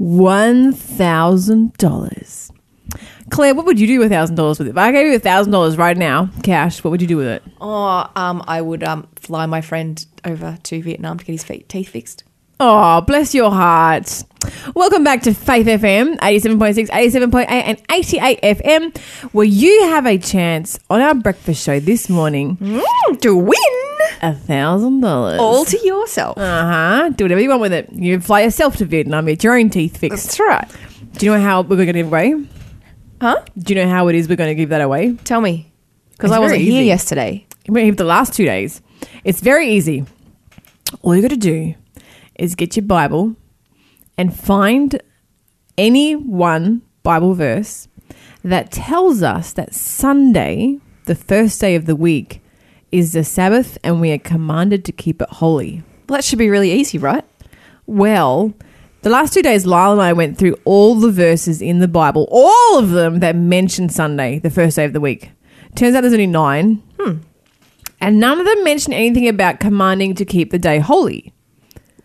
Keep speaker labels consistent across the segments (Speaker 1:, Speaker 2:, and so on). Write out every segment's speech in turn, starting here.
Speaker 1: $1,000. Claire, what would you do with $1,000 with it? If I gave you $1,000 right now, cash, what would you do with it?
Speaker 2: Oh, um, I would um fly my friend over to Vietnam to get his feet, teeth fixed.
Speaker 1: Oh, bless your heart. Welcome back to Faith FM 87.6, 87.8, and 88 FM, where you have a chance on our breakfast show this morning
Speaker 2: To win
Speaker 1: a thousand dollars.
Speaker 2: all to yourself.
Speaker 1: Uh huh. Do whatever you want with it. You fly yourself to Vietnam, get your own teeth fixed.
Speaker 2: That's right.
Speaker 1: Do you know how we're going to give away?
Speaker 2: Huh?
Speaker 1: Do you know how it is we're going to give that away?
Speaker 2: Tell me, because I wasn't here yesterday.
Speaker 1: We're here the last two days. It's very easy. All you got to do is get your Bible and find any one Bible verse that tells us that Sunday, the first day of the week, is the Sabbath and we are commanded to keep it holy.
Speaker 2: Well, that should be really easy, right?
Speaker 1: Well, the last two days, Lyle and I went through all the verses in the Bible, all of them that mention Sunday, the first day of the week. Turns out there's only nine. Hmm. And none of them mention anything about commanding to keep the day holy.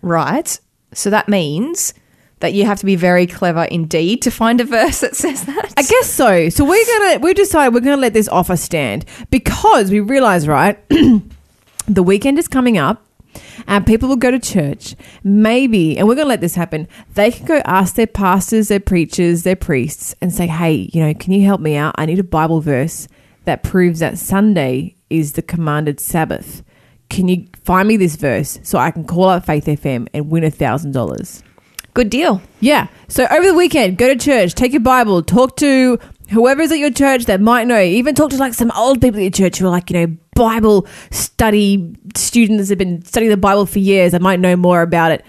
Speaker 2: Right. So that means that you have to be very clever indeed to find a verse that says that.
Speaker 1: I guess so. So we're gonna we decided we're gonna let this offer stand because we realize, right, the weekend is coming up. And people will go to church. Maybe, and we're going to let this happen. They can go ask their pastors, their preachers, their priests, and say, "Hey, you know, can you help me out? I need a Bible verse that proves that Sunday is the commanded Sabbath. Can you find me this verse so I can call up Faith FM and win a thousand dollars?"
Speaker 2: Good deal.
Speaker 1: Yeah. So over the weekend, go to church, take your Bible, talk to whoever's at your church that might know. Even talk to like some old people at your church who are like, you know, Bible study students that have been studying the Bible for years. I might know more about it.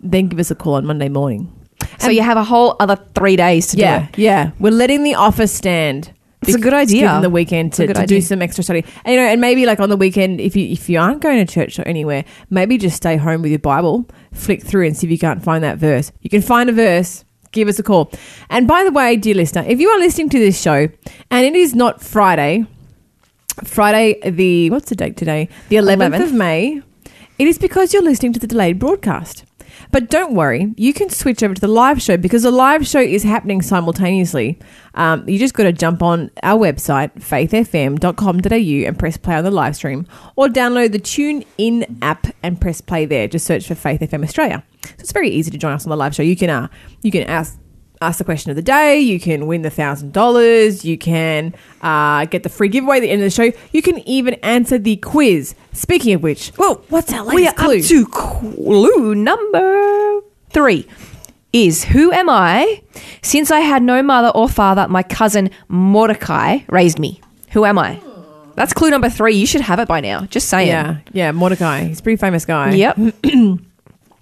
Speaker 1: Then give us a call on Monday morning.
Speaker 2: So you have a whole other three days to
Speaker 1: Yeah,
Speaker 2: do it.
Speaker 1: yeah. We're letting the offer stand.
Speaker 2: It's a good idea.
Speaker 1: Them the weekend to, to do some extra study, and you know, and maybe like on the weekend, if you if you aren't going to church or anywhere, maybe just stay home with your Bible, flick through and see if you can't find that verse. You can find a verse. Give us a call. And by the way, dear listener, if you are listening to this show and it is not Friday, Friday the what's the date today? The eleventh
Speaker 2: 11th.
Speaker 1: of May. It is because you're listening to the delayed broadcast. But don't worry, you can switch over to the live show because the live show is happening simultaneously. Um, you just got to jump on our website, faithfm.com.au, and press play on the live stream, or download the Tune In app and press play there. Just search for Faith FM Australia. So it's very easy to join us on the live show. You can uh, you can ask ask the question of the day. You can win the thousand dollars. You can uh, get the free giveaway at the end of the show. You can even answer the quiz. Speaking of which, well, what's our
Speaker 2: We are
Speaker 1: latest clue?
Speaker 2: up to clue number three. Is who am I? Since I had no mother or father, my cousin Mordecai raised me. Who am I? That's clue number three. You should have it by now. Just saying.
Speaker 1: yeah, yeah, Mordecai. He's a pretty famous guy.
Speaker 2: Yep.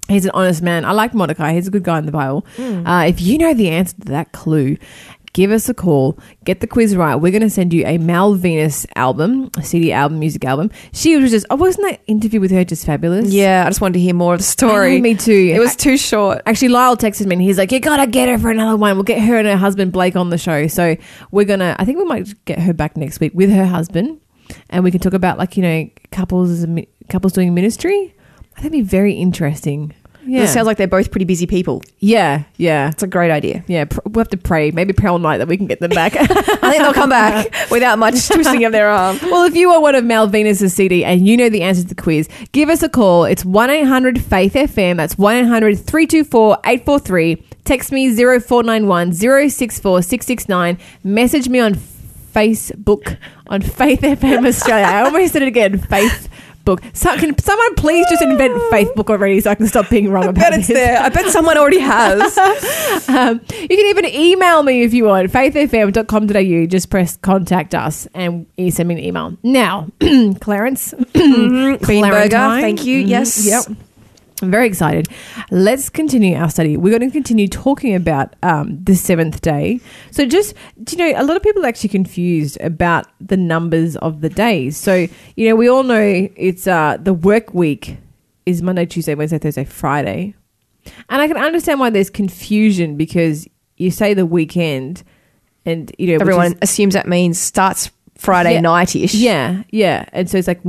Speaker 1: He's an honest man. I like Mordecai. He's a good guy in the Bible.
Speaker 2: Hmm.
Speaker 1: Uh, if you know the answer to that clue, give us a call. Get the quiz right. We're going to send you a Mal Venus album, a CD album, music album. She was just, oh, wasn't that interview with her just fabulous?
Speaker 2: Yeah, I just wanted to hear more of the story.
Speaker 1: know, me too.
Speaker 2: It was too short.
Speaker 1: Actually, Lyle texted me and he's like, "You gotta get her for another one. We'll get her and her husband Blake on the show." So we're gonna. I think we might get her back next week with her husband, and we can talk about like you know couples as couples doing ministry. I think it'd be very interesting. Yeah,
Speaker 2: It sounds like they're both pretty busy people.
Speaker 1: yeah, yeah,
Speaker 2: It's a great idea.
Speaker 1: yeah. Pr- we'll have to pray. Maybe pray all night that we can get them back.
Speaker 2: I think they'll come back without much twisting of their arm.
Speaker 1: Well, if you are one of Mal Venus's CD and you know the answer to the quiz, give us a call. It's 1 800 Faith FM. That's 1 800 324 843. Text me 0491 064 669. Message me on Facebook on Faith FM Australia. I almost said it again Facebook. So, can someone please just invent Facebook already so I can stop being wrong
Speaker 2: I
Speaker 1: about
Speaker 2: bet it's
Speaker 1: this?
Speaker 2: there. I bet someone already has.
Speaker 1: Um, you can even email me if you want. faithfm.com.au. Just press contact us and you send me an email. Now, Clarence.
Speaker 2: Greenberger,
Speaker 1: Clarentine.
Speaker 2: thank you.
Speaker 1: Mhm.
Speaker 2: Yes.
Speaker 1: Yep. I'm very excited. Let's continue our study. We're going to continue talking about um, the seventh day. So, just, do you know, a lot of people are actually confused about the numbers of the days. So, you know, we all know it's uh, the work week is Monday, Tuesday, Wednesday, Thursday, Friday. And I can understand why there's confusion because you say the weekend and, you know,
Speaker 2: Everyone
Speaker 1: is-
Speaker 2: assumes that means starts Friday
Speaker 1: Yeah.
Speaker 2: night ish.
Speaker 1: yeah, yeah. And so it's like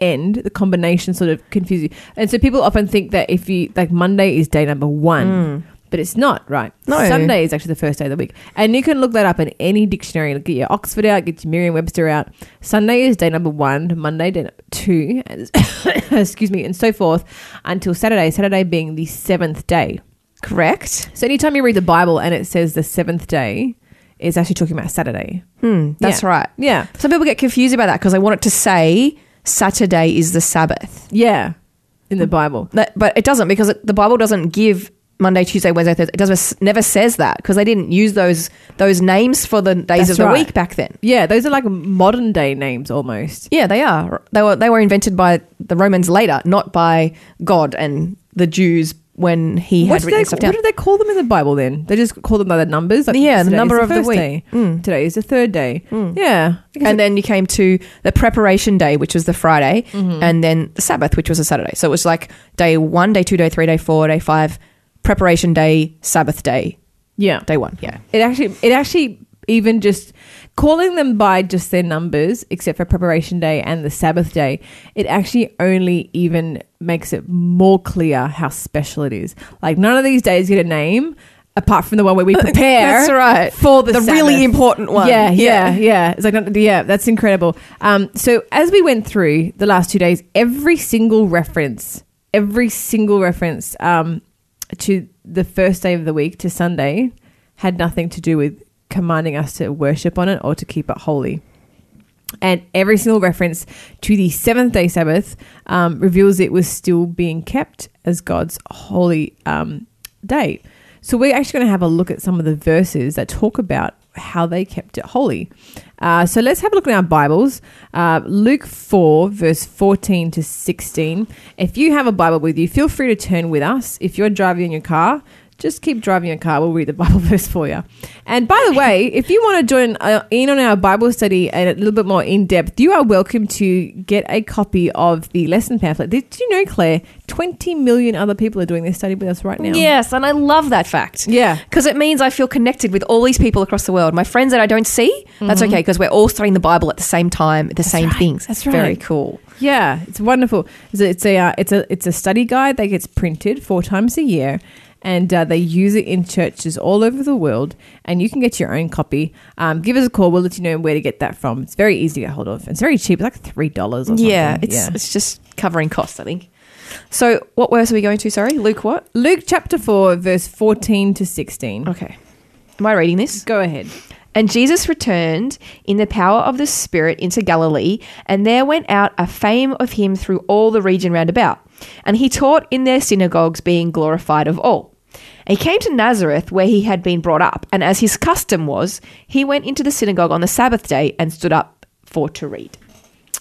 Speaker 1: weekend. The combination sort of confuses you. And so people often think that if you like Monday is day number one, But it's not, right?
Speaker 2: No.
Speaker 1: Sunday is actually the first day of the week. And you can look that up in any dictionary. Get your Oxford out, get your Merriam Webster out. Sunday is day number one, Monday day number two, excuse me, and so forth until Saturday, Saturday being the seventh day.
Speaker 2: Correct.
Speaker 1: So anytime you read the Bible and it says the seventh day, is actually talking about Saturday.
Speaker 2: Hmm, that's
Speaker 1: Yeah.
Speaker 2: right.
Speaker 1: Yeah.
Speaker 2: Some people get confused about that because they want it to say Saturday is the Sabbath.
Speaker 1: Yeah. In the mm. Bible.
Speaker 2: That- but it doesn't because it, the Bible doesn't give Monday, Tuesday, Wednesday, Thursday. It doesn't never says that because they didn't use those those names for the days
Speaker 1: That's
Speaker 2: of the
Speaker 1: right.
Speaker 2: week back then.
Speaker 1: Yeah, those are like modern day names almost.
Speaker 2: Yeah, they are. They were they were invented by the Romans later, not by God and the Jews when he
Speaker 1: What
Speaker 2: had written
Speaker 1: they,
Speaker 2: stuff
Speaker 1: what
Speaker 2: down.
Speaker 1: did they call them in the Bible then? They just call them by the numbers? Like
Speaker 2: Yeah, the number of the week.
Speaker 1: Day.
Speaker 2: Mm.
Speaker 1: Today is the third day. Yeah. I guess
Speaker 2: and then you came to the preparation day, which was the Friday,
Speaker 1: Mm-hmm.
Speaker 2: and then the Sabbath, which was a Saturday. So it was like day one, day two, day three, day four, day five, preparation day, Sabbath day,
Speaker 1: yeah.
Speaker 2: day one. Yeah.
Speaker 1: It actually, it actually even just calling them by just their numbers, except for preparation day and the Sabbath day, it actually only even makes it more clear how special it is. Like none of these days get a name apart from the one where we prepare.
Speaker 2: That's right.
Speaker 1: For the,
Speaker 2: The really important one.
Speaker 1: Yeah, yeah,
Speaker 2: Yeah.
Speaker 1: yeah. It's like, yeah, that's incredible. Um, so as we went through the last two days, every single reference, every single reference um, to the first day of the week to Sunday had nothing to do with commanding us to worship on it or to keep it holy. And every single reference to the seventh day Sabbath um, reveals it was still being kept as God's holy um, day. So we're actually going to have a look at some of the verses that talk about how they kept it holy. Uh, so let's have a look in our Bibles. Uh, Luke 4, verse 14 to 16. If you have a Bible with you, feel free to turn with us. If you're driving in your car, just keep driving your car. We'll read the Bible verse for you. And by the way, if you want to join uh, in on our Bible study and a little bit more in depth, you are welcome to get a copy of the lesson pamphlet. Did you know, Claire, 20 million other people are doing this study with us right now?
Speaker 2: Yes, and I love that fact.
Speaker 1: Yeah.
Speaker 2: Because it means I feel connected with all these people across the world. My friends that I don't see, that's
Speaker 1: Mm-hmm.
Speaker 2: okay because we're all studying the Bible at the same time, the same
Speaker 1: right.
Speaker 2: things.
Speaker 1: That's
Speaker 2: It's Very cool.
Speaker 1: Yeah, it's wonderful. It's a it's a, uh, it's a it's a study guide that gets printed four times a year, and uh, they use it in churches all over the world. And you can get your own copy. Um, give us a call. We'll let you know where to get that from. It's very easy to get hold of. It's very cheap. It's like three dollars or something.
Speaker 2: Yeah, it's
Speaker 1: yeah.
Speaker 2: it's just covering costs, I think. So, what verse are we going to? Sorry, Luke. What?
Speaker 1: Luke chapter four, verse fourteen to sixteen.
Speaker 2: Okay. Am I reading this?
Speaker 1: Go ahead.
Speaker 2: And Jesus returned in the power of the Spirit into Galilee, and there went out a fame of him through all the region round about. And he taught in their synagogues, being glorified of all. And he came to Nazareth, where he had been brought up, and as his custom was, he went into the synagogue on the Sabbath day and stood up for to read.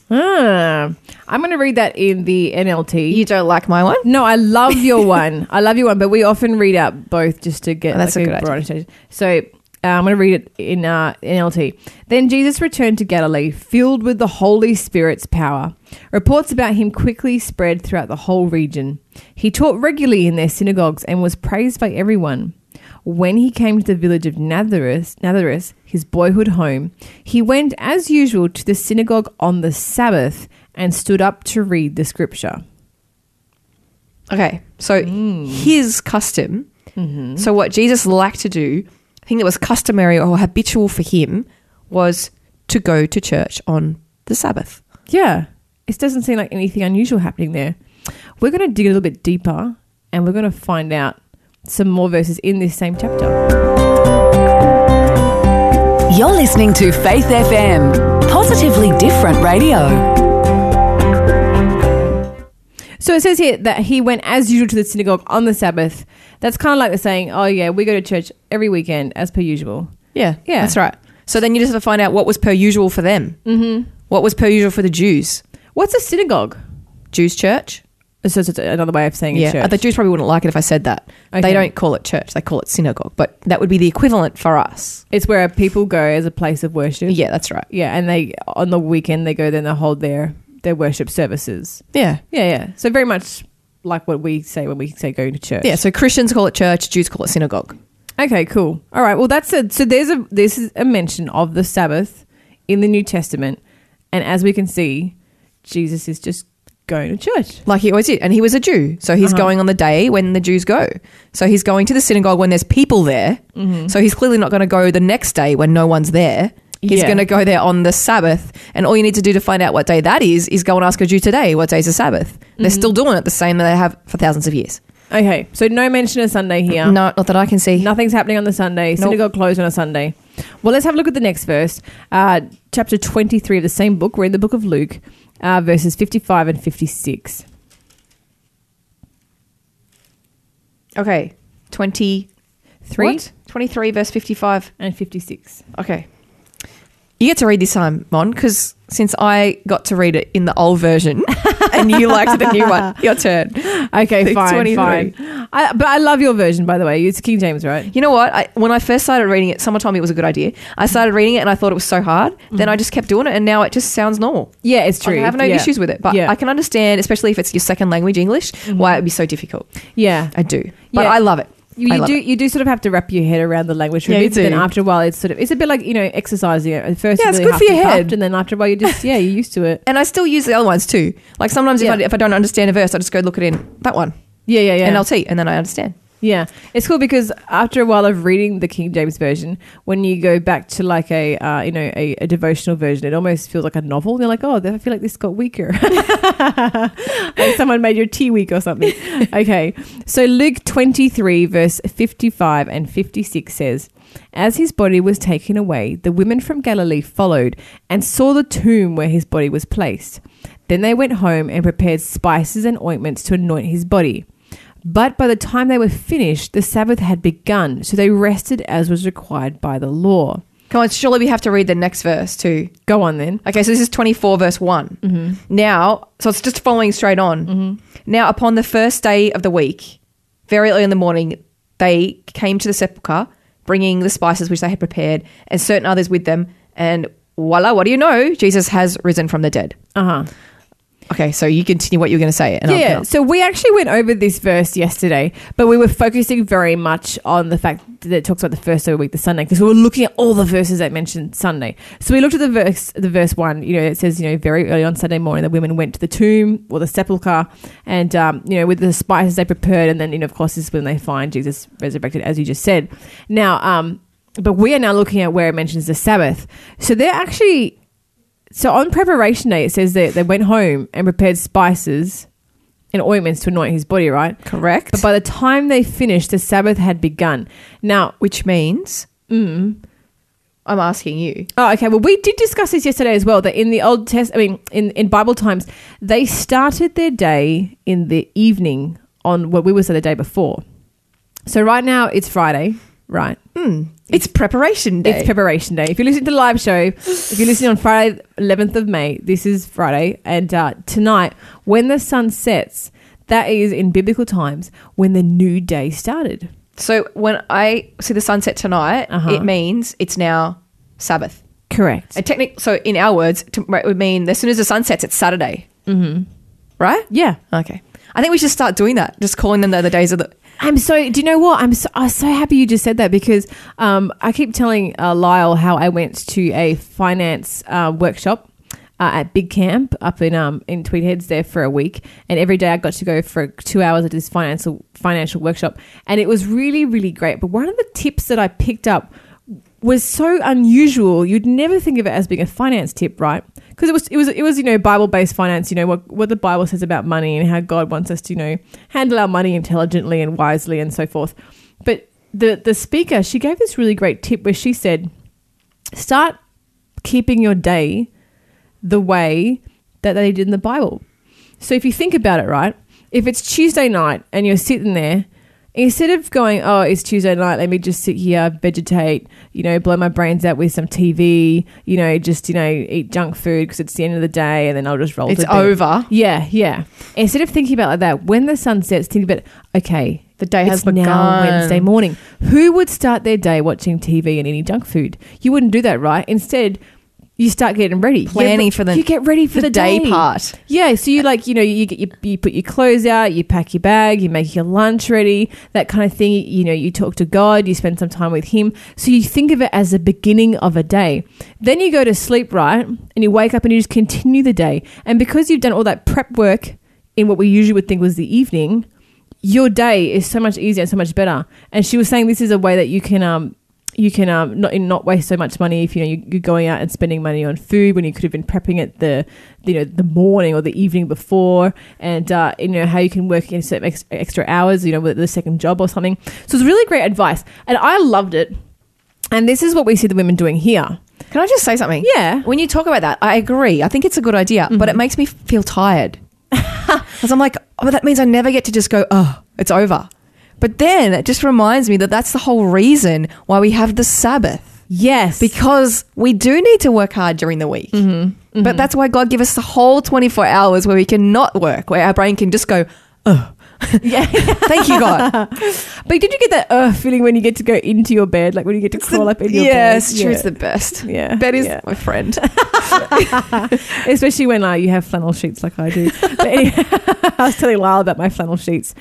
Speaker 1: Ah, I'm going to read that in the NLT.
Speaker 2: You don't like my one?
Speaker 1: No, I love your one. I love your one, but we often read out both just to get
Speaker 2: Oh, that's
Speaker 1: like
Speaker 2: a good
Speaker 1: broad understanding. So uh, I'm going to read it in uh, NLT. Then Jesus returned to Galilee, filled with the Holy Spirit's power. Reports about him quickly spread throughout the whole region. He taught regularly in their synagogues and was praised by everyone. When he came to the village of Nazareth, Nazareth, his boyhood home, he went as usual to the synagogue on the Sabbath and stood up to read the scripture.
Speaker 2: Okay, so his custom. So what Jesus liked to do, I think it was customary or habitual for him, was to go to church on the Sabbath.
Speaker 1: Yeah, it doesn't seem like anything unusual happening there. We're going to dig a little bit deeper and we're going to find out some more verses in this same chapter.
Speaker 3: You're listening to Faith FM, positively different radio.
Speaker 1: So it says here that he went as usual to the synagogue on the Sabbath. That's kind of like the saying, oh, yeah, we go to church every weekend as per usual.
Speaker 2: Yeah,
Speaker 1: Yeah.
Speaker 2: that's right. So then you just have to find out what was per usual for them. Mm-hmm. What was per usual for the Jews?
Speaker 1: What's a synagogue?
Speaker 2: Jews' church.
Speaker 1: So it's another way of saying
Speaker 2: Yeah, the Jews probably wouldn't like it if I said that.
Speaker 1: Okay.
Speaker 2: They don't call it church; they call it synagogue. But that would be the equivalent for us.
Speaker 1: it's where people go as a place of worship.
Speaker 2: Yeah, that's right.
Speaker 1: Yeah, and they on the weekend they go there and they hold their their worship services.
Speaker 2: Yeah,
Speaker 1: Yeah, yeah. So very much like what we say when we say going to church.
Speaker 2: yeah. So Christians call it church; Jews call it synagogue.
Speaker 1: Okay, cool. All right. Well, that's it. So there's a this is a mention of the Sabbath in the New Testament, and as we can see, Jesus is just going to church.
Speaker 2: like he always did. And he was a Jew. So he's
Speaker 1: Uh-huh.
Speaker 2: going on the day when the Jews go. So he's going to the synagogue when there's people there.
Speaker 1: Mm-hmm.
Speaker 2: So he's clearly not going to go the next day when no one's there. He's
Speaker 1: Yeah.
Speaker 2: going to go there on the Sabbath. And all you need to do to find out what day that is, is go and ask a Jew today what day is the Sabbath. They're
Speaker 1: Mm-hmm.
Speaker 2: still doing it the same that they have for thousands of years.
Speaker 1: Okay, so no mention of Sunday here.
Speaker 2: No, not that I can see.
Speaker 1: Nothing's happening on the Sunday.
Speaker 2: Nope.
Speaker 1: Synagogue closed on a Sunday. Well, let's have a look at the next verse. Uh, chapter 23 of the same book. We're in the book of Luke, uh, verses 55 and 56.
Speaker 2: Okay. 20.
Speaker 1: Three
Speaker 2: What? 23 verse 55.
Speaker 1: and 56.
Speaker 2: Okay. You get to read this time, Mon, because since I got to read it in the old version and you liked the new one, your turn.
Speaker 1: Okay,
Speaker 2: Luke
Speaker 1: fine, fine. I, but I love your version, by the way. It's King James, right?
Speaker 2: You know what? I, when I first started reading it, someone told me it was a good idea. I started reading it and I thought it was so hard. Then mm. I just kept doing it and now it just sounds normal.
Speaker 1: Yeah, it's true.
Speaker 2: I have no
Speaker 1: Yeah.
Speaker 2: issues with it, but
Speaker 1: yeah.
Speaker 2: I can understand, especially if it's your second language, English, mm-hmm. why it would be so difficult.
Speaker 1: yeah.
Speaker 2: I do, but
Speaker 1: Yeah.
Speaker 2: I love it.
Speaker 1: You, you do
Speaker 2: it.
Speaker 1: you do sort of have to wrap your head around the language.
Speaker 2: Yeah,
Speaker 1: a
Speaker 2: you
Speaker 1: bit, but Then after a while, it's sort of it's a bit like you know exercising. At first,
Speaker 2: Yeah,
Speaker 1: you
Speaker 2: it's
Speaker 1: really
Speaker 2: good for your head.
Speaker 1: puffed, and then after a while, you just yeah, you're used to it.
Speaker 2: And I still use the other ones too. Like sometimes
Speaker 1: Yeah.
Speaker 2: if, I, if I don't understand a verse, I just go look it in that one,
Speaker 1: Yeah, yeah, yeah.
Speaker 2: NLT, and then I understand.
Speaker 1: Yeah, it's cool because after a while of reading the King James version, when you go back to like a uh, you know a, a devotional version, it almost feels like a novel. You're like, oh, I feel like this got weaker. like someone made your tea weak or something. okay, so Luke 23 verse 55 and 56 says. As his body was taken away, the women from Galilee followed and saw the tomb where his body was placed. Then they went home and prepared spices and ointments to anoint his body. But by the time they were finished, the Sabbath had begun, so they rested as was required by the law.
Speaker 2: Come on, surely we have to read the next verse too.
Speaker 1: Go on then.
Speaker 2: Okay, so this is 24, verse one Now, so it's just following straight on. Now, upon the first day of the week, very early in the morning, they came to the sepulchre, bringing the spices which they had prepared, and certain others with them. And voila, what do you know? Jesus has risen from the dead.
Speaker 1: Uh huh.
Speaker 2: Okay, so you continue what you were going to say. And
Speaker 1: Yeah, so we actually went over this verse yesterday, but we were focusing very much on the fact that it talks about the first day of the week, the Sunday, because we were looking at all the verses that mentioned Sunday. So we looked at the verse, the verse one. You know, it says, you know, very early on Sunday morning, the women went to the tomb or the sepulchre, and um, you know, with the spices they prepared, and then you know, of course, this is when they find Jesus resurrected, as you just said. Now, um, but we are now looking at where it mentions the Sabbath. So they're actually so on preparation day, it says that they went home and prepared spices and ointments to anoint his body, right?
Speaker 2: correct.
Speaker 1: But by the time they finished, the Sabbath had begun. Now,
Speaker 2: which means, mm, I'm asking you.
Speaker 1: oh, okay. Well, we did discuss this yesterday as well. That in the Old Test, I mean, in in Bible times, they started their day in the evening on what we would say the day before. So right now it's Friday, right? Hmm.
Speaker 2: It's preparation day.
Speaker 1: It's preparation day. If you're listening to the live show, if you're listening on Friday, 11th of May, this is Friday. And uh, tonight, when the sun sets, that is in biblical times when the new day started.
Speaker 2: so when I see the sunset tonight,
Speaker 1: Uh-huh.
Speaker 2: it means it's now Sabbath.
Speaker 1: Correct.
Speaker 2: And technic- so in our words, to, it would mean as soon as the sun sets, it's Saturday. Mm-hmm. Right?
Speaker 1: yeah.
Speaker 2: Okay. I think we should start doing that. Just calling them the other days of the.
Speaker 1: I'm so. Do you know what? I'm so, I'm so happy you just said that because um, I keep telling uh, Lyle how I went to a finance uh, workshop uh, at Big Camp up in um in Tweed Heads there for a week, and every day I got to go for two hours at this financial financial workshop, and it was really really great. But one of the tips that I picked up was so unusual. You'd never think of it as being a finance tip, right? Because it was, it was, it was, you know, Bible based finance. You know what what the Bible says about money and how God wants us to, you know, handle our money intelligently and wisely and so forth. But the the speaker, she gave this really great tip where she said, start keeping your day the way that they did in the Bible. So if you think about it, right? If it's Tuesday night and you're sitting there, instead of going, oh, it's Tuesday night, let me just sit here, vegetate, you know, blow my brains out with some TV, you know, just, you know, eat junk food because it's the end of the day and then I'll just roll
Speaker 2: It's
Speaker 1: to bed.
Speaker 2: over.
Speaker 1: Yeah, yeah. Instead of thinking about it like that, when the sun sets, think about, okay,
Speaker 2: The day has
Speaker 1: it's now. Wednesday morning. Who would start their day watching TV and eating junk food? You wouldn't do that, right? Instead, you start getting ready,
Speaker 2: Planning for the-
Speaker 1: you get ready for
Speaker 2: the
Speaker 1: the,
Speaker 2: day part.
Speaker 1: Yeah, so you like you know you get you, you put your clothes out, you pack your bag, you make your lunch ready, that kind of thing. You know, you talk to God, you spend some time with Him. So you think of it as the beginning of a day. Then you go to sleep, right, and you wake up and you just continue the day. And because you've done all that prep work in what we usually would think was the evening, your day is so much easier and so much better. And she was saying this is a way that you can um you can um not not waste so much money if you know you, you're going out and spending money on food when you could have been prepping it the you know the morning or the evening before, and uh, you know how you can work in some ex- extra hours, you know with the second job or something. So it's really great advice, and I loved it. And this is what we see the women doing here.
Speaker 2: Can I just say something?
Speaker 1: Yeah.
Speaker 2: When you talk about that, I agree. I think it's a good idea, but it makes me feel tired. Because I'm like, oh, that means I never get to just go, oh, it's over. But then it just reminds me that that's the whole reason why we have the Sabbath.
Speaker 1: Yes,
Speaker 2: Because we do need to work hard during the week. Mm-hmm. But mm-hmm. that's why God gave us the whole 24 hours where we can not work, where our brain can just go, oh.
Speaker 1: Yeah.
Speaker 2: Thank you, God.
Speaker 1: but did you get that uh feeling when you get to go into your bed, like when you get to crawl up in your
Speaker 2: yeah,
Speaker 1: bed?
Speaker 2: it's true. It's the best.
Speaker 1: Yeah,
Speaker 2: Bed is
Speaker 1: yeah.
Speaker 2: my friend.
Speaker 1: especially when uh, you have flannel sheets like I do. But anyway, I was telling Lyle about my flannel sheets.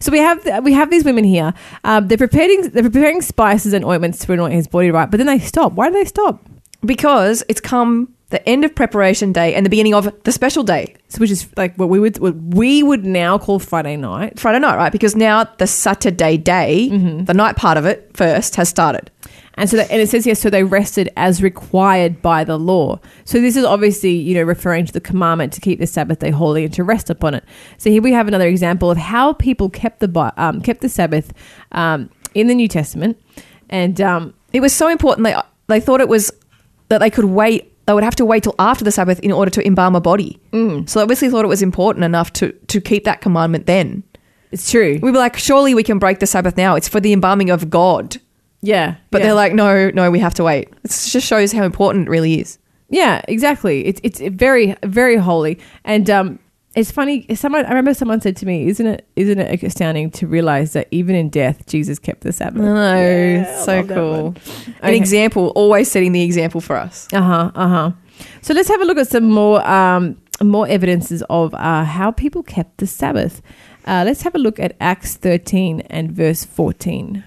Speaker 1: So we have we have these women here. Um, they're preparing they're preparing spices and ointments to anoint his body, right? But then they stop. Why do they stop?
Speaker 2: because it's come the end of preparation day and the beginning of the special day,
Speaker 1: So which is like what we would what we would now call Friday night.
Speaker 2: Friday night, right? Because now the Saturday day, the night part of it first has started.
Speaker 1: And so, that, and it says here, so they rested as required by the law. So this is obviously, you know, referring to the commandment to keep the Sabbath day holy and to rest upon it. So here we have another example of how people kept the um, kept the Sabbath um, in the New Testament, and um,
Speaker 2: It was so important. They they thought it was that they could wait. They would have to wait till after the Sabbath in order to embalm a body. Mm. So obviously thought it was important enough to to keep that commandment. Then
Speaker 1: it's true.
Speaker 2: we were like, surely we can break the Sabbath now. It's for the embalming of God.
Speaker 1: Yeah,
Speaker 2: But
Speaker 1: yeah.
Speaker 2: they're like, no, no, we have to wait. It just shows how important it really is.
Speaker 1: Yeah, exactly. It's it's very very holy, and um, it's funny. Someone I remember someone said to me, "Isn't it isn't it astounding to realize that even in death, Jesus kept the Sabbath?"
Speaker 2: No,
Speaker 1: Yeah,
Speaker 2: so
Speaker 1: love
Speaker 2: cool.
Speaker 1: one.
Speaker 2: An example, always setting the example for us.
Speaker 1: Uh huh. Uh huh. So let's have a look at some more um, more evidences of uh, how people kept the Sabbath. Uh, let's have a look at Acts thirteen and verse fourteen.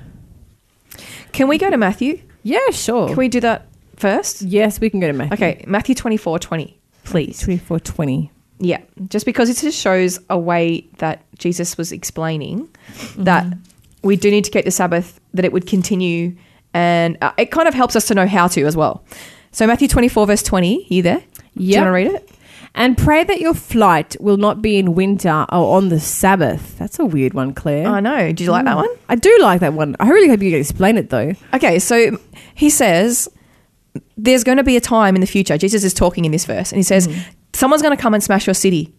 Speaker 2: Can we go to Matthew?
Speaker 1: Yeah, sure.
Speaker 2: Can we do that first?
Speaker 1: yes, we can go to Matthew.
Speaker 2: Okay, Matthew 24 20, please.
Speaker 1: twenty four twenty.
Speaker 2: Yeah, just because it just shows a way that Jesus was explaining that mm-hmm. we do need to keep the Sabbath, that it would continue, and uh, it kind of helps us to know how to as well. So, Matthew 24, verse 20, you there? Do you want to read it?
Speaker 1: And pray that your flight will not be in winter or on the Sabbath. That's a weird one, Claire.
Speaker 2: I know. Do you like that mm. one?
Speaker 1: I do like that one. I really hope you can explain it though.
Speaker 2: Okay, so he says there's going to be a time in the future. Jesus is talking in this verse, and he says mm. Someone's going to come and smash your city.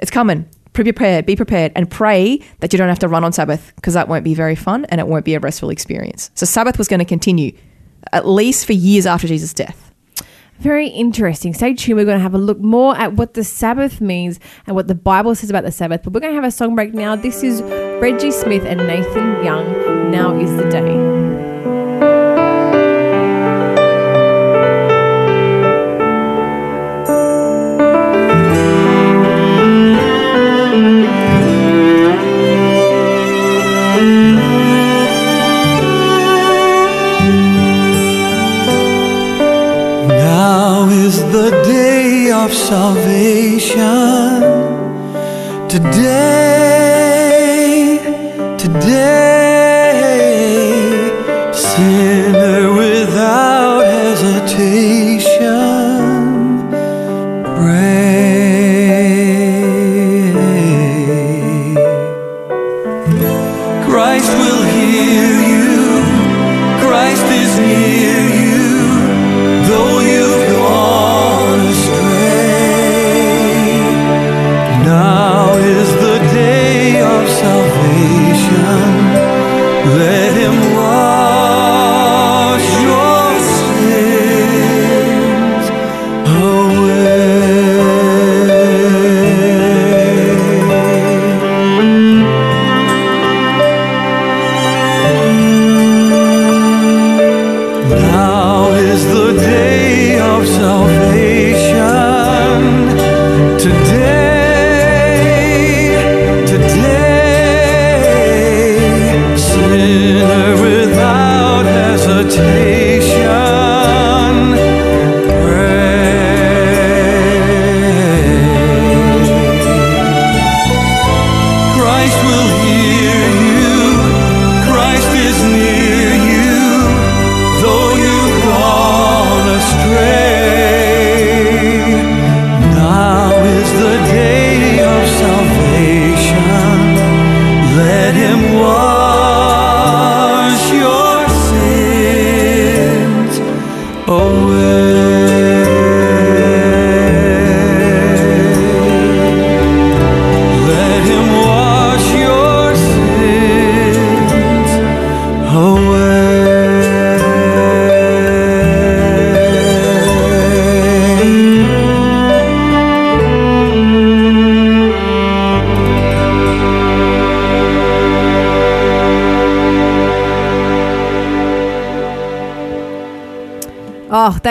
Speaker 2: It's coming. Be prepared. Be prepared, and pray that you don't have to run on Sabbath because that won't be very fun and it won't be a restful experience. So Sabbath was going to continue at least for years after Jesus' death.
Speaker 1: Very interesting. Stay tuned. We're going to have a look more at what the Sabbath means and what the Bible says about the Sabbath. But we're going to have a song break now. This is Reggie Smith and Nathan Young. Now is the day.
Speaker 4: Of salvation. Today, today,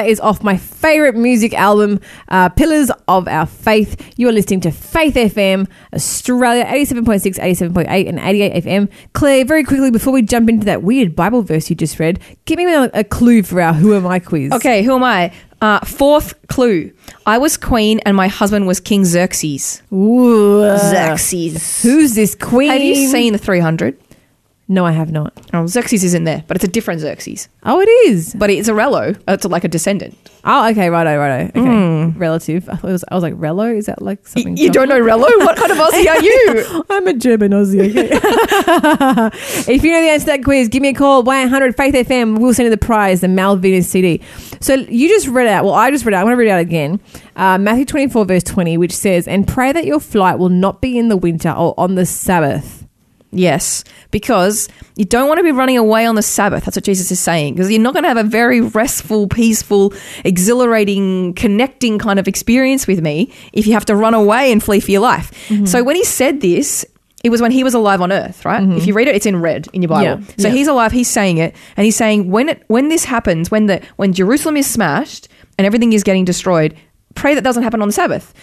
Speaker 4: is
Speaker 1: off my favorite music album, uh, Pillars of Our Faith. You are listening to Faith FM, Australia, 87.6, 87.8, and 88 FM. Claire, very quickly before we jump into that weird Bible verse you just read, give me a, a clue for our Who Am I quiz.
Speaker 2: Okay, who am I? Uh, fourth clue. I was queen and my husband was King Xerxes.
Speaker 1: Ooh.
Speaker 2: Xerxes.
Speaker 1: Who's this queen?
Speaker 2: Have you seen the 300?
Speaker 1: No, I have not.
Speaker 2: Oh, Xerxes isn't there, but it's a different Xerxes.
Speaker 1: Oh, it is.
Speaker 2: But it's a Rello. It's like a descendant.
Speaker 1: Oh, okay, righto, righto. Okay, relative. I, thought it was, I was like, Rello? Is that like
Speaker 2: You,
Speaker 1: something?
Speaker 2: you don't know Rello? What kind of Aussie are you?
Speaker 1: I'm a German Aussie. Okay. if you know the answer to that quiz, give me a call. 100 Faith FM. We'll send you the prize, the Malvinas CD. So you just read out. Well, I just read out. I'm going to read it out again. Uh, Matthew 24, verse 20, which says, "And pray that your flight will not be in the winter or on the Sabbath."
Speaker 2: Yes, because you don't want to be running away on the Sabbath. That's what Jesus is saying. Because you're not going to have a very restful, peaceful, exhilarating, connecting kind of experience with me if you have to run away and flee for your life. Mm-hmm. So when he said this, it was when he was alive on earth, right? Mm-hmm. If you read it, it's in red in your Bible.
Speaker 1: Yeah,
Speaker 2: So
Speaker 1: yeah.
Speaker 2: he's alive. He's saying it, and he's saying when it when this happens, when the when Jerusalem is smashed and everything is getting destroyed. Pray that doesn't happen on the Sabbath.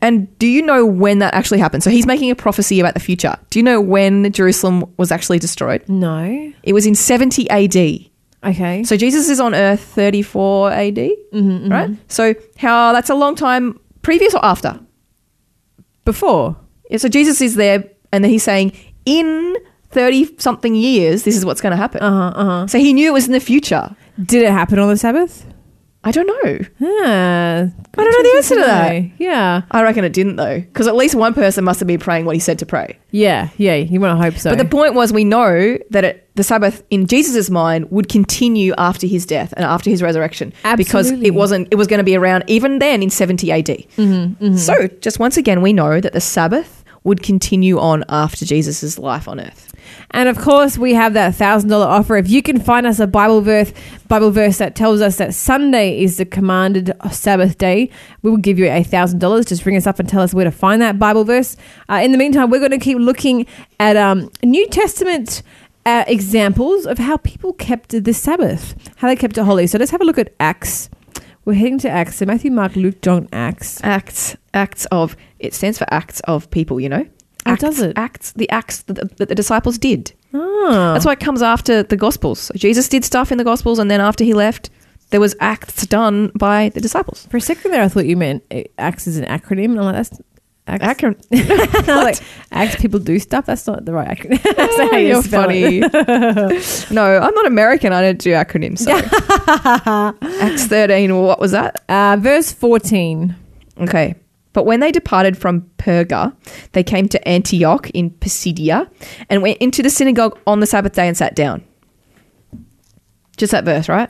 Speaker 2: And do you know when that actually happened? So he's making a prophecy about the future. Do you know when Jerusalem was actually destroyed?
Speaker 1: No.
Speaker 2: It was in 70 AD.
Speaker 1: Okay.
Speaker 2: So Jesus is on earth 34 AD,
Speaker 1: Mm-hmm,
Speaker 2: right? So how that's a long time previous or after?
Speaker 1: Before.
Speaker 2: Yeah, so Jesus is there and then he's saying in 30 something years this is what's going to happen.
Speaker 1: Uh huh. Uh huh.
Speaker 2: So he knew it was in the future.
Speaker 1: Did it happen on the Sabbath?
Speaker 2: I don't know.
Speaker 1: Ah,
Speaker 2: I don't know the answer to that.
Speaker 1: Yeah.
Speaker 2: I reckon it didn't though, because at least one person must have been praying what he said to pray.
Speaker 1: Yeah. Yeah. You want to hope so.
Speaker 2: But the point was, we know that it, the Sabbath in Jesus' mind would continue after his death and after his resurrection because it wasn't. It was going to be around even then in 70 AD. So, just once again, we know that the Sabbath would continue on after Jesus' life on earth.
Speaker 1: And of course, we have that thousand dollar offer. If you can find us a Bible verse, Bible verse that tells us that Sunday is the commanded Sabbath day, we will give you a thousand dollars. Just ring us up and tell us where to find that Bible verse. Uh, in the meantime, we're going to keep looking at um, New Testament. Uh, examples of how people kept the Sabbath, how they kept it holy. So let's have a look at Acts. We're heading to Acts. So Matthew, Mark, Luke, John, Acts.
Speaker 2: Acts, acts of. It stands for acts of people. You know.
Speaker 1: Oh,
Speaker 2: Acts,
Speaker 1: does it?
Speaker 2: Acts, the acts that the, that the disciples did.
Speaker 1: Ah,
Speaker 2: That's why it comes after the Gospels. So Jesus did stuff in the Gospels, and then after he left, there was acts done by the disciples.
Speaker 1: for a second there, I thought you meant uh, Acts is an acronym. And I'm like, that's Acts.
Speaker 2: Acron-
Speaker 1: And I like, Acts people do stuff. That's not the right acronym. That's not how you
Speaker 2: You're funny. no, I'm not American. I don't do acronyms. Sorry. Acts 13. What was that?
Speaker 1: Uh, verse 14.
Speaker 2: Okay. But when they departed from Perga, they came to Antioch in Pisidia and went into the synagogue on the Sabbath day and sat down. Just that verse, right?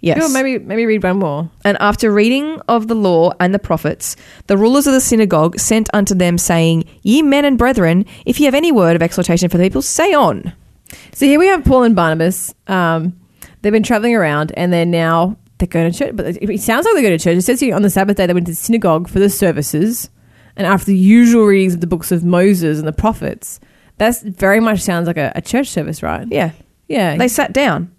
Speaker 2: Yes.
Speaker 1: Sure, maybe maybe read one more.
Speaker 2: And after reading of the law and the prophets, the rulers of the synagogue sent unto them, saying, Ye men and brethren, if ye have any word of exhortation for the people, say on.
Speaker 1: So here we have Paul and Barnabas. Um, they've been traveling around and they're now they're going to church. But it sounds like they go to church. It says here on the Sabbath day they went to the synagogue for the services, and after the usual readings of the books of Moses and the prophets. That's very much sounds like a, a church service, right?
Speaker 2: Yeah.
Speaker 1: Yeah.
Speaker 2: They sat down.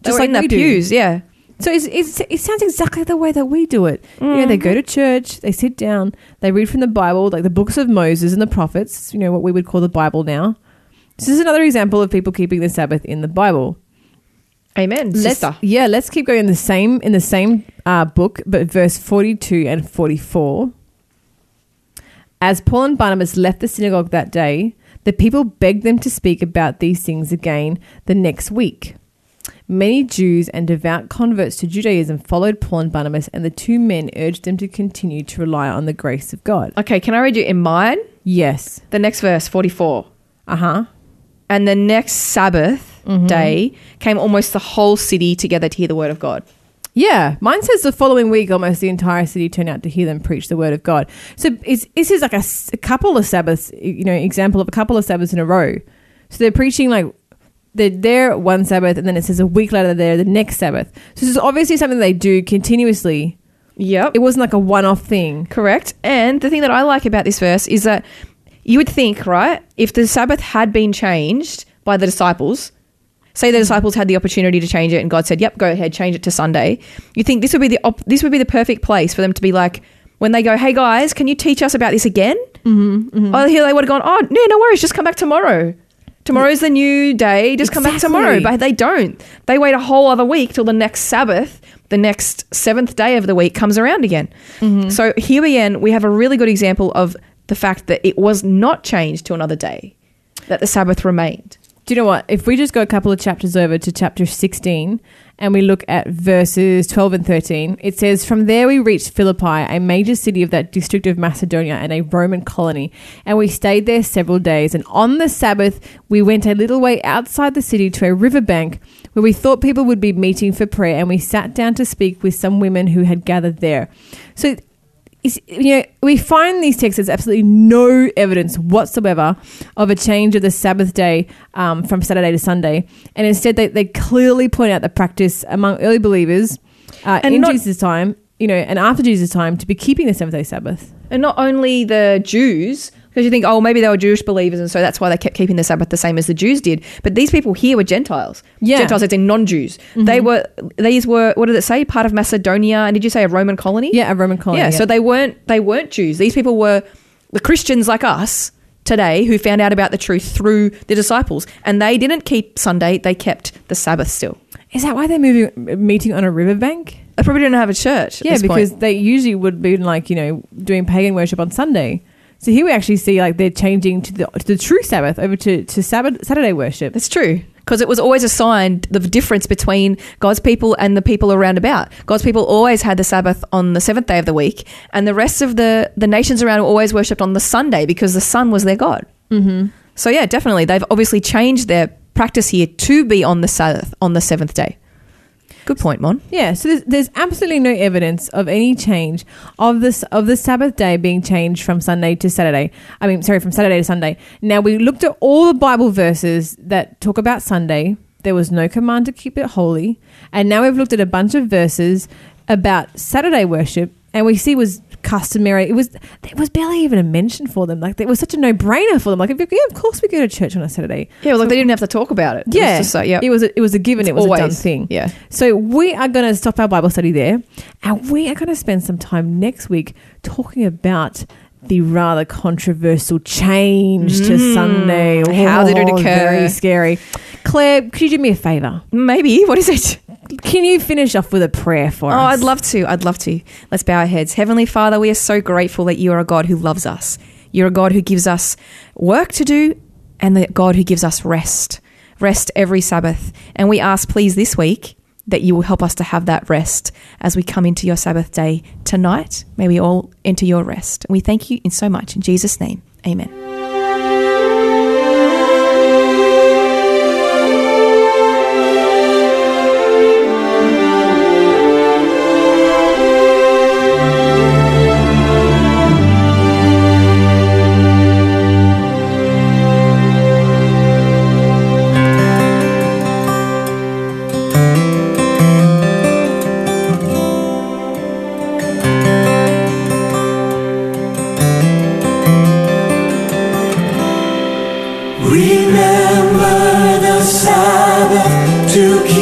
Speaker 1: They
Speaker 2: Just like
Speaker 1: in
Speaker 2: their
Speaker 1: we do.
Speaker 2: yeah.
Speaker 1: So it's, it's, it sounds exactly the way that we do it. You know, they go mm-hmm. to church, they sit down, they read from the Bible, like the books of Moses and the prophets, you know, what we would call the Bible now. This is another example of people keeping the Sabbath in the Bible.
Speaker 2: Amen,
Speaker 1: Let's,
Speaker 2: sister.
Speaker 1: yeah, let's keep going in the same in the same uh, book, but verse forty-two and forty-four. As Paul and Barnabas left the synagogue that day, the people begged them to speak about these things again the next week. Many Jews and devout converts to Judaism followed Paul and Barnabas, and the two men urged them to continue to rely on the grace of God.
Speaker 2: Okay, can I read you in mine?
Speaker 1: Yes.
Speaker 2: The next verse, 44.
Speaker 1: Uh huh.
Speaker 2: And the next Sabbath
Speaker 1: Mm-hmm.
Speaker 2: day came almost the whole city together to hear the word of God.
Speaker 1: Yeah, mine says the following week, almost the entire city turned out to hear them preach the word of God. So is this is like a couple of Sabbaths, you know, example of a couple of Sabbaths in a row. So they're preaching like they're there one Sabbath, and then it says a week later they're there the next Sabbath. So this is obviously something they do continuously.
Speaker 2: Yep.
Speaker 1: It wasn't like a one-off thing.
Speaker 2: Correct. And the thing that I like about this verse is that you would think, right, if the Sabbath had been changed by the disciples, say the disciples had the opportunity to change it and God said, "Yep, go ahead, change it to Sunday." You think this would be the op- this would be the perfect place for them to be like when they go, "Hey guys, can you teach us about this again?" Mm-hmm, Oh, here they would have gone, "Oh, no, no worries, just come back tomorrow." Tomorrow's the new day. Just come back tomorrow. But they don't. They wait a whole other week till the next Sabbath, the next seventh day of the week comes around again. So here again, we have a really good example of the fact that it was not changed to another day, that the Sabbath remained.
Speaker 1: Do you know what? If we just go a couple of chapters over to chapter 16 and we look at verses 12 and 13, it says, From there we reached Philippi, a major city of that district of Macedonia and a Roman colony. And we stayed there several days. And on the Sabbath, we went a little way outside the city to a riverbank where we thought people would be meeting for prayer. And we sat down to speak with some women who had gathered there. So is you know we find these texts there's absolutely no evidence whatsoever of a change of the Sabbath day um, from Saturday to Sunday, and instead they, they clearly point out the practice among early believers uh,
Speaker 2: And
Speaker 1: in
Speaker 2: not-
Speaker 1: Jesus' time, you know, and after Jesus' time to be keeping the seventh day Sabbath.
Speaker 2: And not only the Jews, because you think, oh, maybe they were Jewish believers, and so that's why they kept keeping the Sabbath the same as the Jews did. But these people here were Gentiles.
Speaker 1: Yeah.
Speaker 2: Gentiles, it's in non-Jews. Mm-hmm. They were. These were. What did it say? Part of Macedonia, and did you say a Roman colony?
Speaker 1: Yeah, a Roman colony.
Speaker 2: yeah. So they weren't. They weren't Jews. These people were the Christians like us today who found out about the truth through the disciples, and they didn't keep Sunday. They kept the Sabbath still.
Speaker 1: is that why they're moving meeting on a riverbank?
Speaker 2: They probably didn't have a church. At
Speaker 1: Yeah, because
Speaker 2: point.
Speaker 1: they usually would be like you know doing pagan worship on Sunday. So here we actually see like they're changing to the to the true Sabbath over to to Sabbath Saturday worship.
Speaker 2: That's true. Because it was always a sign the difference between God's people and the people around about. God's people always had the Sabbath on the seventh day of the week, and the rest of the, the nations around always worshipped on the Sunday because the sun was their God. Mm-hmm. So, yeah, definitely. They've obviously changed their practice here to be on the Sabbath, on the seventh day. Good point, Mon.
Speaker 1: Yeah, so there's, there's absolutely no evidence of any change of this of the Sabbath day being changed from Sunday to Saturday. I mean, sorry, from Saturday to Sunday. Now we looked at all the Bible verses that talk about Sunday. There was no command to keep it holy, and now we've looked at a bunch of verses about Saturday worship, and we see was customary. It was there was barely even a mention for them. Like it was such a no brainer for them. Like yeah, of course we go to church on a Saturday.
Speaker 2: Yeah, well, like they didn't have to talk about it. It was
Speaker 1: Yeah,
Speaker 2: just like, yeah.
Speaker 1: it was a, it was a given. It was always, a done thing.
Speaker 2: Yeah.
Speaker 1: So we are going to stop our Bible study there, and we are going to spend some time next week talking about the rather controversial change to Sunday.
Speaker 2: Mm. How did it
Speaker 1: Oh,
Speaker 2: occur?
Speaker 1: Very scary. Claire, could you do me a favor?
Speaker 2: Maybe. What is it?
Speaker 1: Can you finish off with a prayer for
Speaker 2: Oh,
Speaker 1: us?
Speaker 2: Oh, I'd love to. I'd love to. Let's bow our heads. Heavenly Father, we are so grateful that you are a God who loves us. You're a God who gives us work to do and the God who gives us rest. Rest every Sabbath. And we ask, please, this week that you will help us to have that rest as we come into your Sabbath day tonight. May we all enter your rest. And we thank you in so much. In Jesus' name, amen.
Speaker 4: To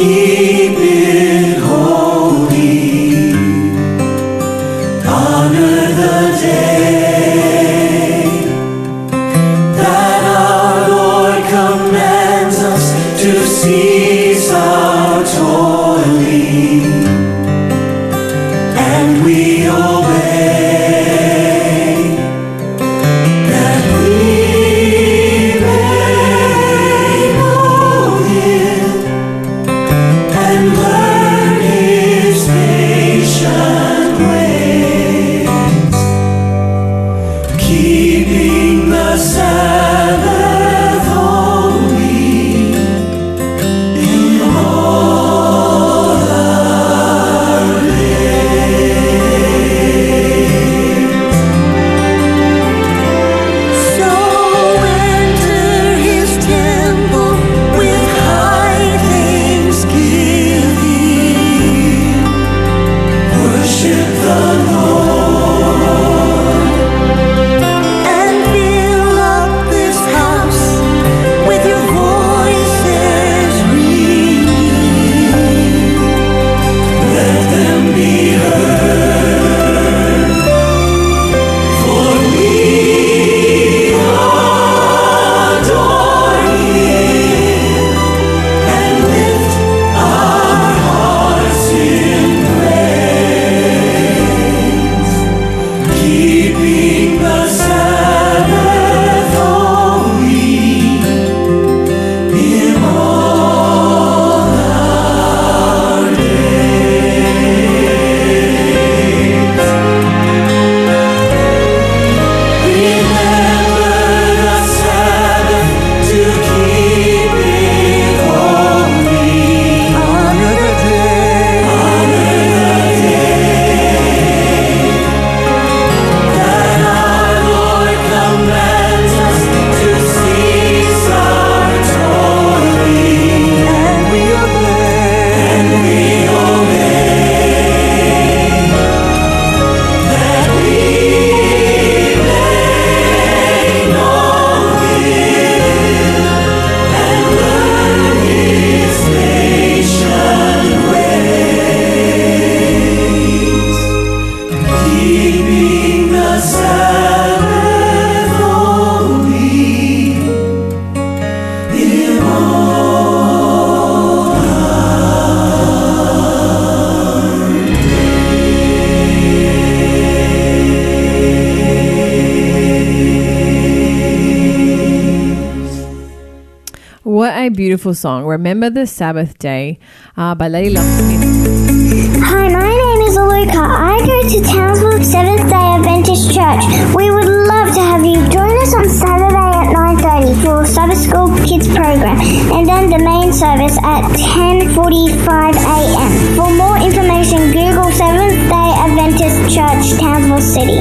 Speaker 1: beautiful song, Remember the Sabbath Day uh, by Lady Love
Speaker 5: Hi, my name is Luca. I go to Townsville Seventh Day Adventist Church. We would love to have you join us on Saturday at 9.30 for Sabbath School Kids program and then the main service at 10.45am. For more information, Google Seventh Day Adventist Church, Townsville City.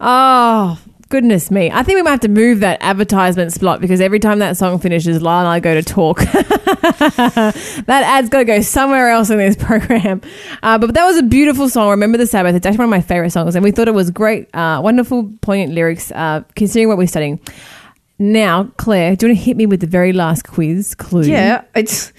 Speaker 1: Oh, goodness me. I think we might have to move that advertisement slot because every time that song finishes, Lyle and I go to talk. that ad's got to go somewhere else in this program. Uh, but that was a beautiful song. Remember the Sabbath. It's actually one of my favorite songs. And we thought it was great, uh, wonderful, poignant lyrics, uh, considering what we're studying. Now, Claire, do you want to hit me with the very last quiz clue?
Speaker 2: Yeah, it's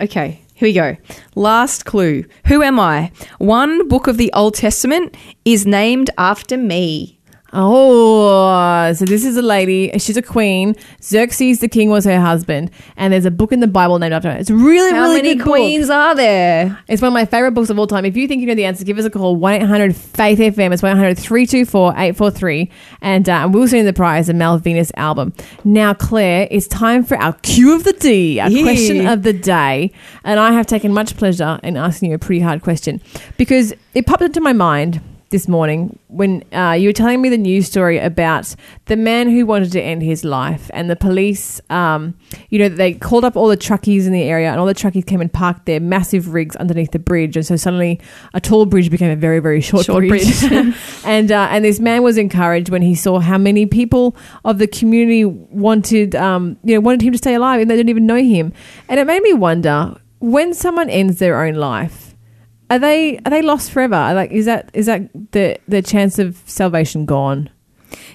Speaker 2: okay. Here we go. Last clue. Who am I? One book of the Old Testament is named after me.
Speaker 1: Oh, so this is a lady. She's a queen. Xerxes the king was her husband, and there's a book in the Bible named after her. It's a really,
Speaker 2: How
Speaker 1: really
Speaker 2: many
Speaker 1: good book.
Speaker 2: queens are there?
Speaker 1: It's one of my favorite books of all time. If you think you know the answer, give us a call 1 800 Faith FM. It's 1 800 324 843. And uh, we'll send you the prize, the Mel Venus album. Now, Claire, it's time for our cue of the D, our
Speaker 2: Yeah.
Speaker 1: question of the day. And I have taken much pleasure in asking you a pretty hard question because it popped into my mind this morning when uh, you were telling me the news story about the man who wanted to end his life and the police um, you know they called up all the truckies in the area and all the truckies came and parked their massive rigs underneath the bridge. And so suddenly a tall bridge became a very very short,
Speaker 2: Short
Speaker 1: bridge, and uh, and this man was encouraged when he saw how many people of the community wanted um, you know wanted him to stay alive and they didn't even know him. And it made me wonder when someone ends their own life are they are they lost forever? Like is that is that the the chance of salvation gone?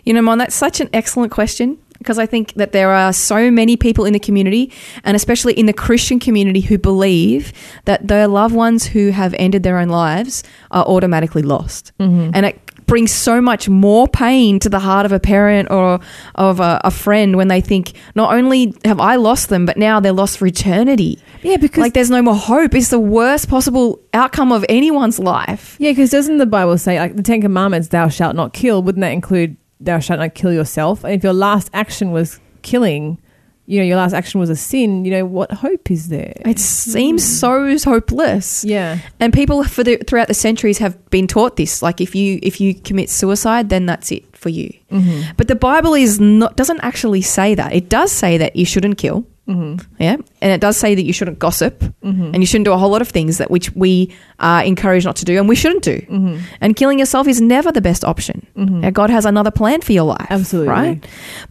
Speaker 2: You know, Mon, that's such an excellent question because I think that there are so many people in the community, and especially in the Christian community, who believe that their loved ones who have ended their own lives are automatically lost.
Speaker 1: Mm-hmm.
Speaker 2: And it brings so much more pain to the heart of a parent or of a, a friend when they think, not only have I lost them, but now they're lost for eternity.
Speaker 1: Yeah, because
Speaker 2: Like there's no more hope. It's the worst possible outcome of anyone's life.
Speaker 1: yeah, because doesn't the Bible say like the Ten Commandments, "Thou shalt not kill"? Wouldn't that include "Thou shalt not kill yourself"? And if your last action was killing, you know, your last action was a sin. You know, what hope is there?
Speaker 2: It seems so hopeless.
Speaker 1: yeah,
Speaker 2: And people for the throughout the centuries have been taught this. Like if you if you commit suicide, then that's it for you.
Speaker 1: Mm-hmm.
Speaker 2: But the Bible is not doesn't actually say that. It does say that you shouldn't kill.
Speaker 1: Mm-hmm.
Speaker 2: Yeah, and it does say that you shouldn't gossip, and you shouldn't do a whole lot of things that which we are encouraged not to do, and we shouldn't do.
Speaker 1: Mm-hmm.
Speaker 2: And killing yourself is never the best option. Uh, God has another plan for your life,
Speaker 1: Absolutely.
Speaker 2: right?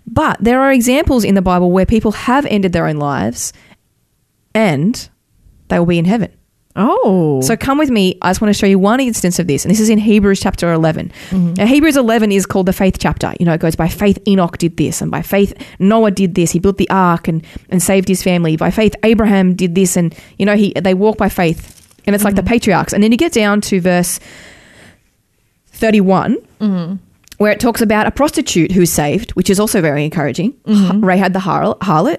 Speaker 2: But there are examples in the Bible where people have ended their own lives, and they will be in heaven.
Speaker 1: Oh,
Speaker 2: So come with me. I just want to show you one instance of this, and this is in Hebrews chapter 11.
Speaker 1: Mm-hmm.
Speaker 2: Now, Hebrews 11 is called the faith chapter. You know, it goes by faith Enoch did this, and by faith Noah did this. He built the ark and, and saved his family. By faith Abraham did this, and you know he they walk by faith, and it's like
Speaker 1: Mm-hmm.
Speaker 2: the patriarchs. And then you get down to verse 31. Where it talks about a prostitute who's saved, which is also very encouraging. Rahab the har- harlot.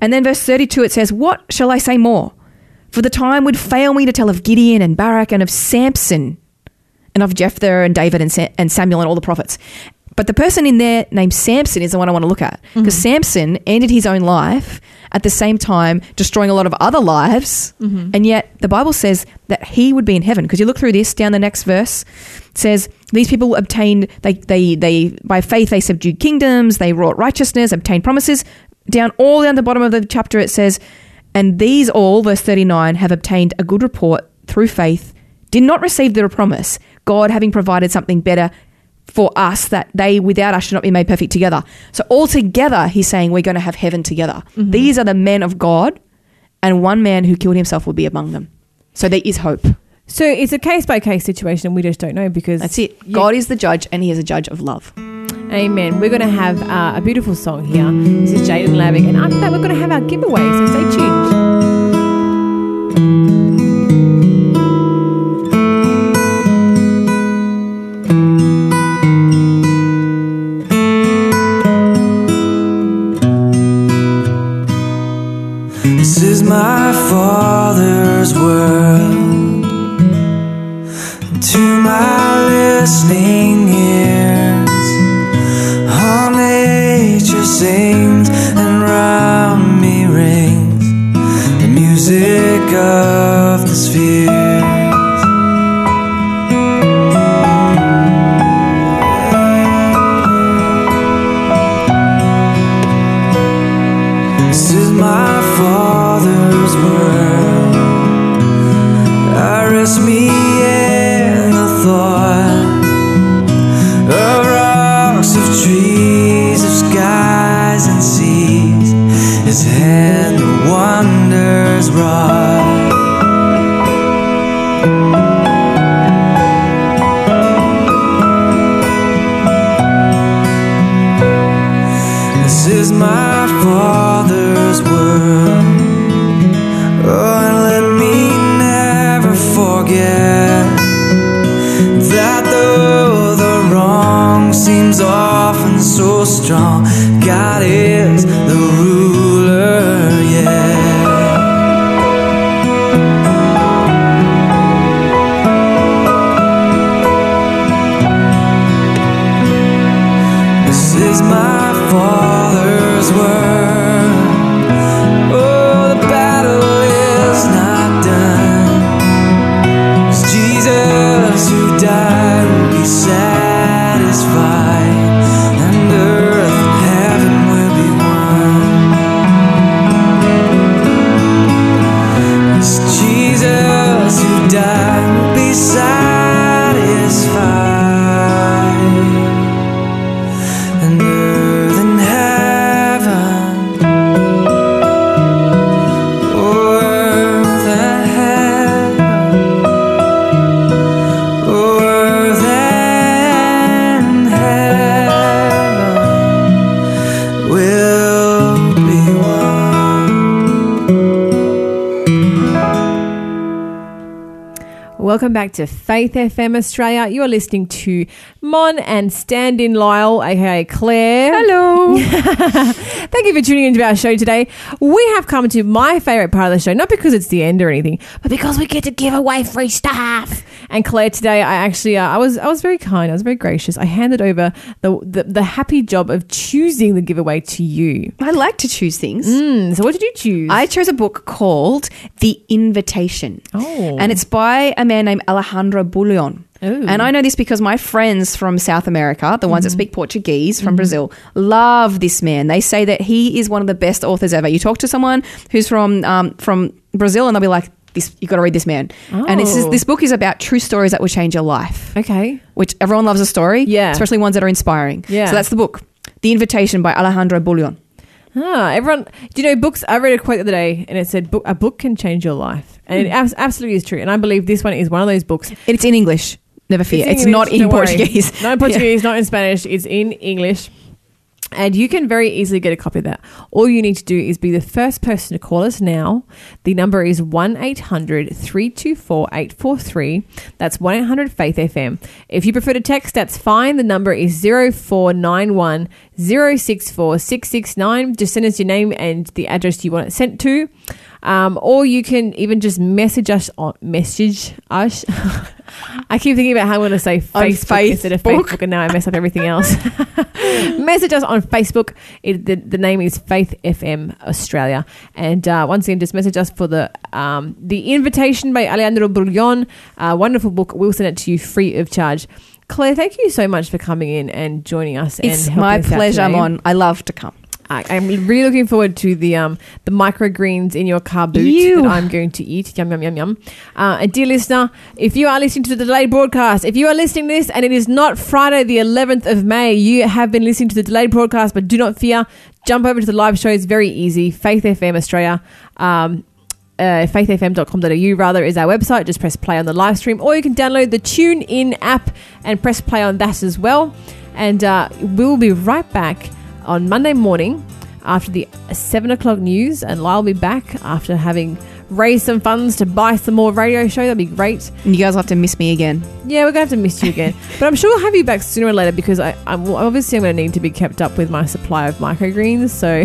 Speaker 2: And then verse 32, it says, What shall I say more? For the time would fail me to tell of Gideon and Barak and of Samson and of Jephthah and David and, Sa- and Samuel and all the prophets. But the person in there named Samson is the one I want to look at mm-hmm. because Samson ended his own life at the same time destroying a lot of other lives. Mm-hmm. And yet the Bible says that he would be in heaven because you look through this down the next verse it says these people obtained they they they by faith they subdued kingdoms, they wrought righteousness, obtained promises. Down all down the bottom of the chapter it says and these all verse 39 have obtained a good report through faith did not receive the promise, God having provided something better for us that they without us should not be made perfect together. So altogether, he's saying we're going to have heaven together. Mm-hmm. These are the men of God, and one man who killed himself will be among them. So there is hope.
Speaker 1: so it's a case by case situation, and we just don't know because
Speaker 2: That's it. God is the judge, and he is a judge of love.
Speaker 1: Amen. We're going to have uh, a beautiful song here. This is Jaden Lavick, and after that, we're going to have our giveaway. So stay tuned.
Speaker 4: This is my father's world. To my listening ears, sings and round me rings the music of the spheres.
Speaker 1: Back to Faith FM Australia. You are listening to Mon and Stand in Lyle, aka Claire.
Speaker 2: Hello.
Speaker 1: Thank you for tuning into our show today. We have come to my favorite part of the show, not because it's the end or anything, but because we get to give away free stuff. And Claire, today I actually uh, I was I was very kind, I was very gracious. I handed over the the, the happy job of choosing the giveaway to you.
Speaker 2: I like to choose things.
Speaker 1: Mm, so what did you choose?
Speaker 2: I chose a book called The Invitation.
Speaker 1: Oh.
Speaker 2: And it's by a man named Alejandro Bullón.
Speaker 1: Ooh.
Speaker 2: And I know this because my friends from South America, the ones that speak Portuguese from Brazil, love this man. They say that he is one of the best authors ever. You talk to someone who's from um, from Brazil, and they'll be like, "This, you got to read this man." And it's
Speaker 1: Oh.
Speaker 2: this book is about true stories that will change your life.
Speaker 1: okay.
Speaker 2: Which everyone loves a story,
Speaker 1: Yeah.
Speaker 2: especially ones that are inspiring.
Speaker 1: Yeah.
Speaker 2: So that's the book, The Invitation by Alejandro Bullón.
Speaker 1: Ah, everyone, do you know books? I read a quote the other day, and it said, "Book a book can change your life," and it abs- absolutely is true. And I believe this one is one of those books.
Speaker 2: It's in English. Never fear. It's,
Speaker 1: in
Speaker 2: not
Speaker 1: English,
Speaker 2: in
Speaker 1: don't worry.
Speaker 2: Portuguese.
Speaker 1: Not in Portuguese, not in Spanish. It's in English. And you can very easily get a copy of that. All you need to do is be the first person to call us now. The number is 1 800 324 843. That's 1 800 Faith FM. If you prefer to text, that's fine. The number is 0491 064 669. Just send us your name and the address you want it sent to. Um, or you can even just message us on message us. I keep thinking about how I'm going to say
Speaker 2: On
Speaker 1: Facebook instead of
Speaker 2: Facebook.
Speaker 1: Facebook, and now I mess up everything else. Message us on Facebook. It, the, the name is Faith FM Australia, and uh, once again, just message us for the um, the invitation by Alejandro Bullón. Uh, wonderful book. We'll send it to you free of charge. Claire, thank you so much for coming in and joining us.
Speaker 2: It's
Speaker 1: and
Speaker 2: my
Speaker 1: us
Speaker 2: pleasure. Mon. I love to come.
Speaker 1: I, I'm really looking forward to the um the microgreens in your car boot
Speaker 2: Ew.
Speaker 1: that I'm going to eat. Yum yum yum yum. Uh, and dear listener, if you are listening to the delayed broadcast, if you are listening to this and it is not Friday the 11th of May, you have been listening to the delayed broadcast. But do not fear. Jump over to the live show. It's very easy. Faith FM Australia. Um, uh, faithfm.com.au rather is our website. Just press play on the live stream, or you can download the Tune In app and press play on that as well. And uh, we'll be right back on Monday morning after the seven o'clock news, and Lyle will be back after having raised some funds to buy some more radio show. That'd be great.
Speaker 2: And you guys will have to miss me again.
Speaker 1: Yeah, we're gonna have to miss you again, but I'm sure we'll have you back sooner or later because I, I'm obviously I'm gonna need to be kept up with my supply of microgreens. So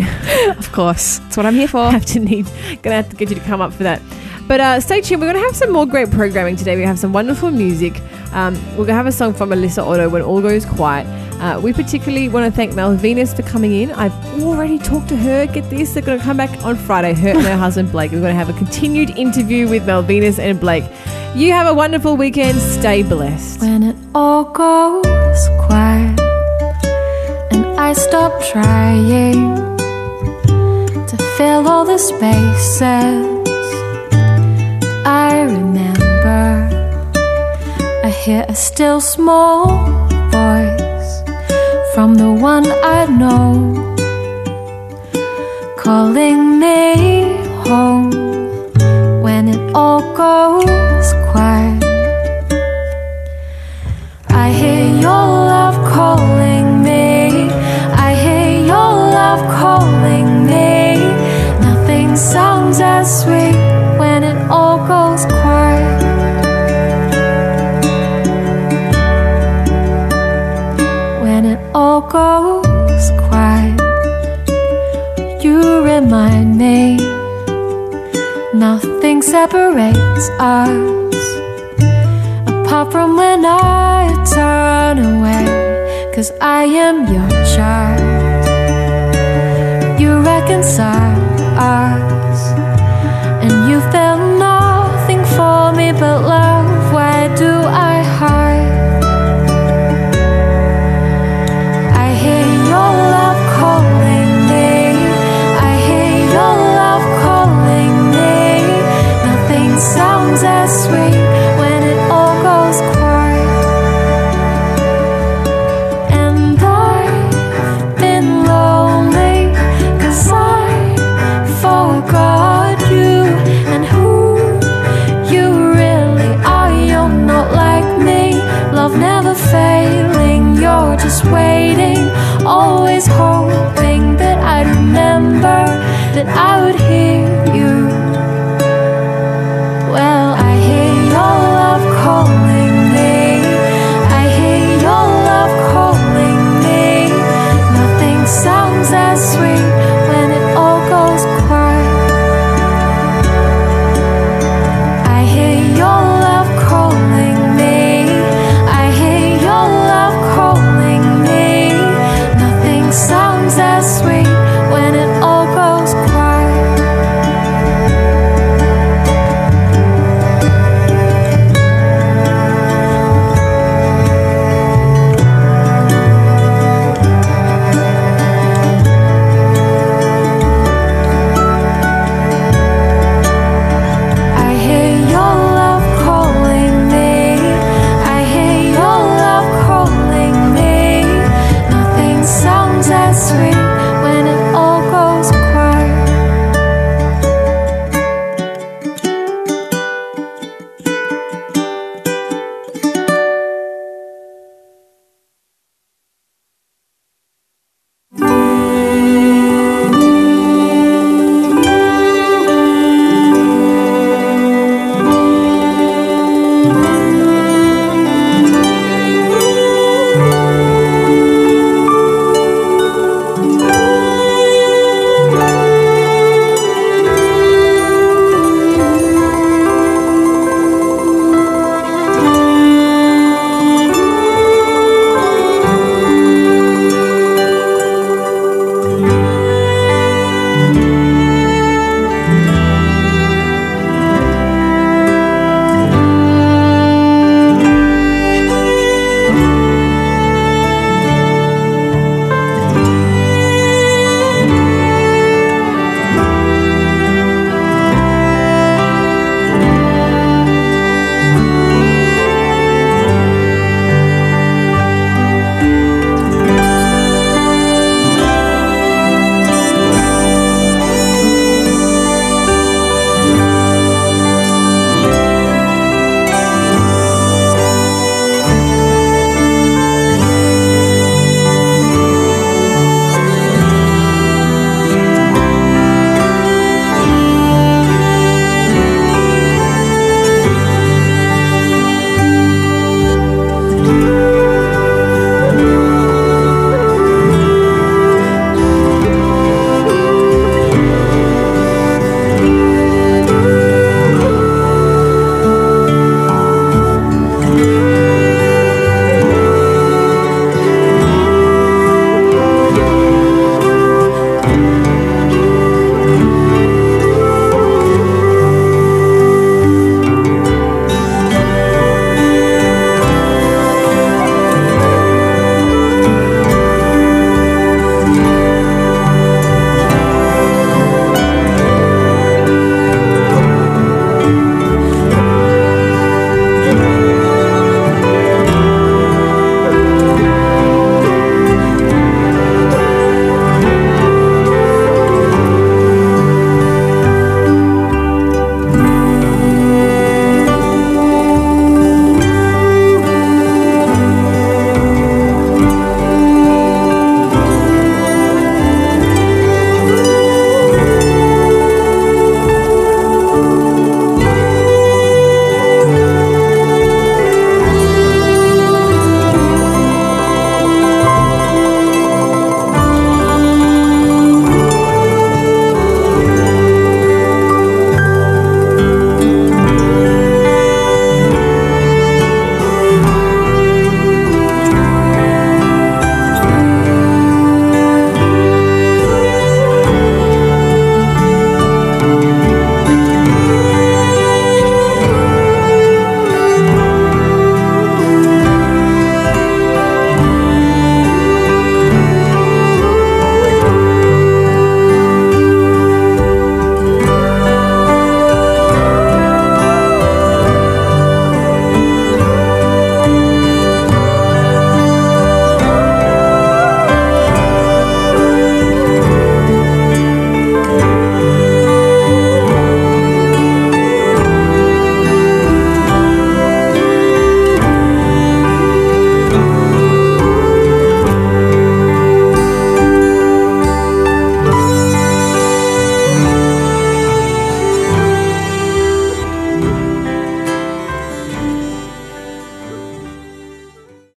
Speaker 2: Of course. That's what I'm here for.
Speaker 1: I have to need gonna have to get you to come up for that. But uh, stay tuned. We're going to have some more great programming today. We have some wonderful music. Um, we're going to have a song from Alyssa Otto when all goes quiet. Uh, we particularly want to thank Mel Venus for coming in. I've already talked to her. Get this, they're going to come back on Friday. Her and her husband Blake. We're going to have a continued interview with Mel Venus and Blake. You have a wonderful weekend. Stay blessed.
Speaker 6: When it all goes quiet and I stop trying to fill all the spaces, hear a still small voice from the one I know calling me home when it all goes quiet. I hear your love calling me. I hear your love calling me. Nothing sounds as sweet when it all goes quiet. Goes quiet, you remind me. Nothing separates us apart from when I turn away. Cause I am your child. You reconcile us, and you felt nothing for me but love. That I would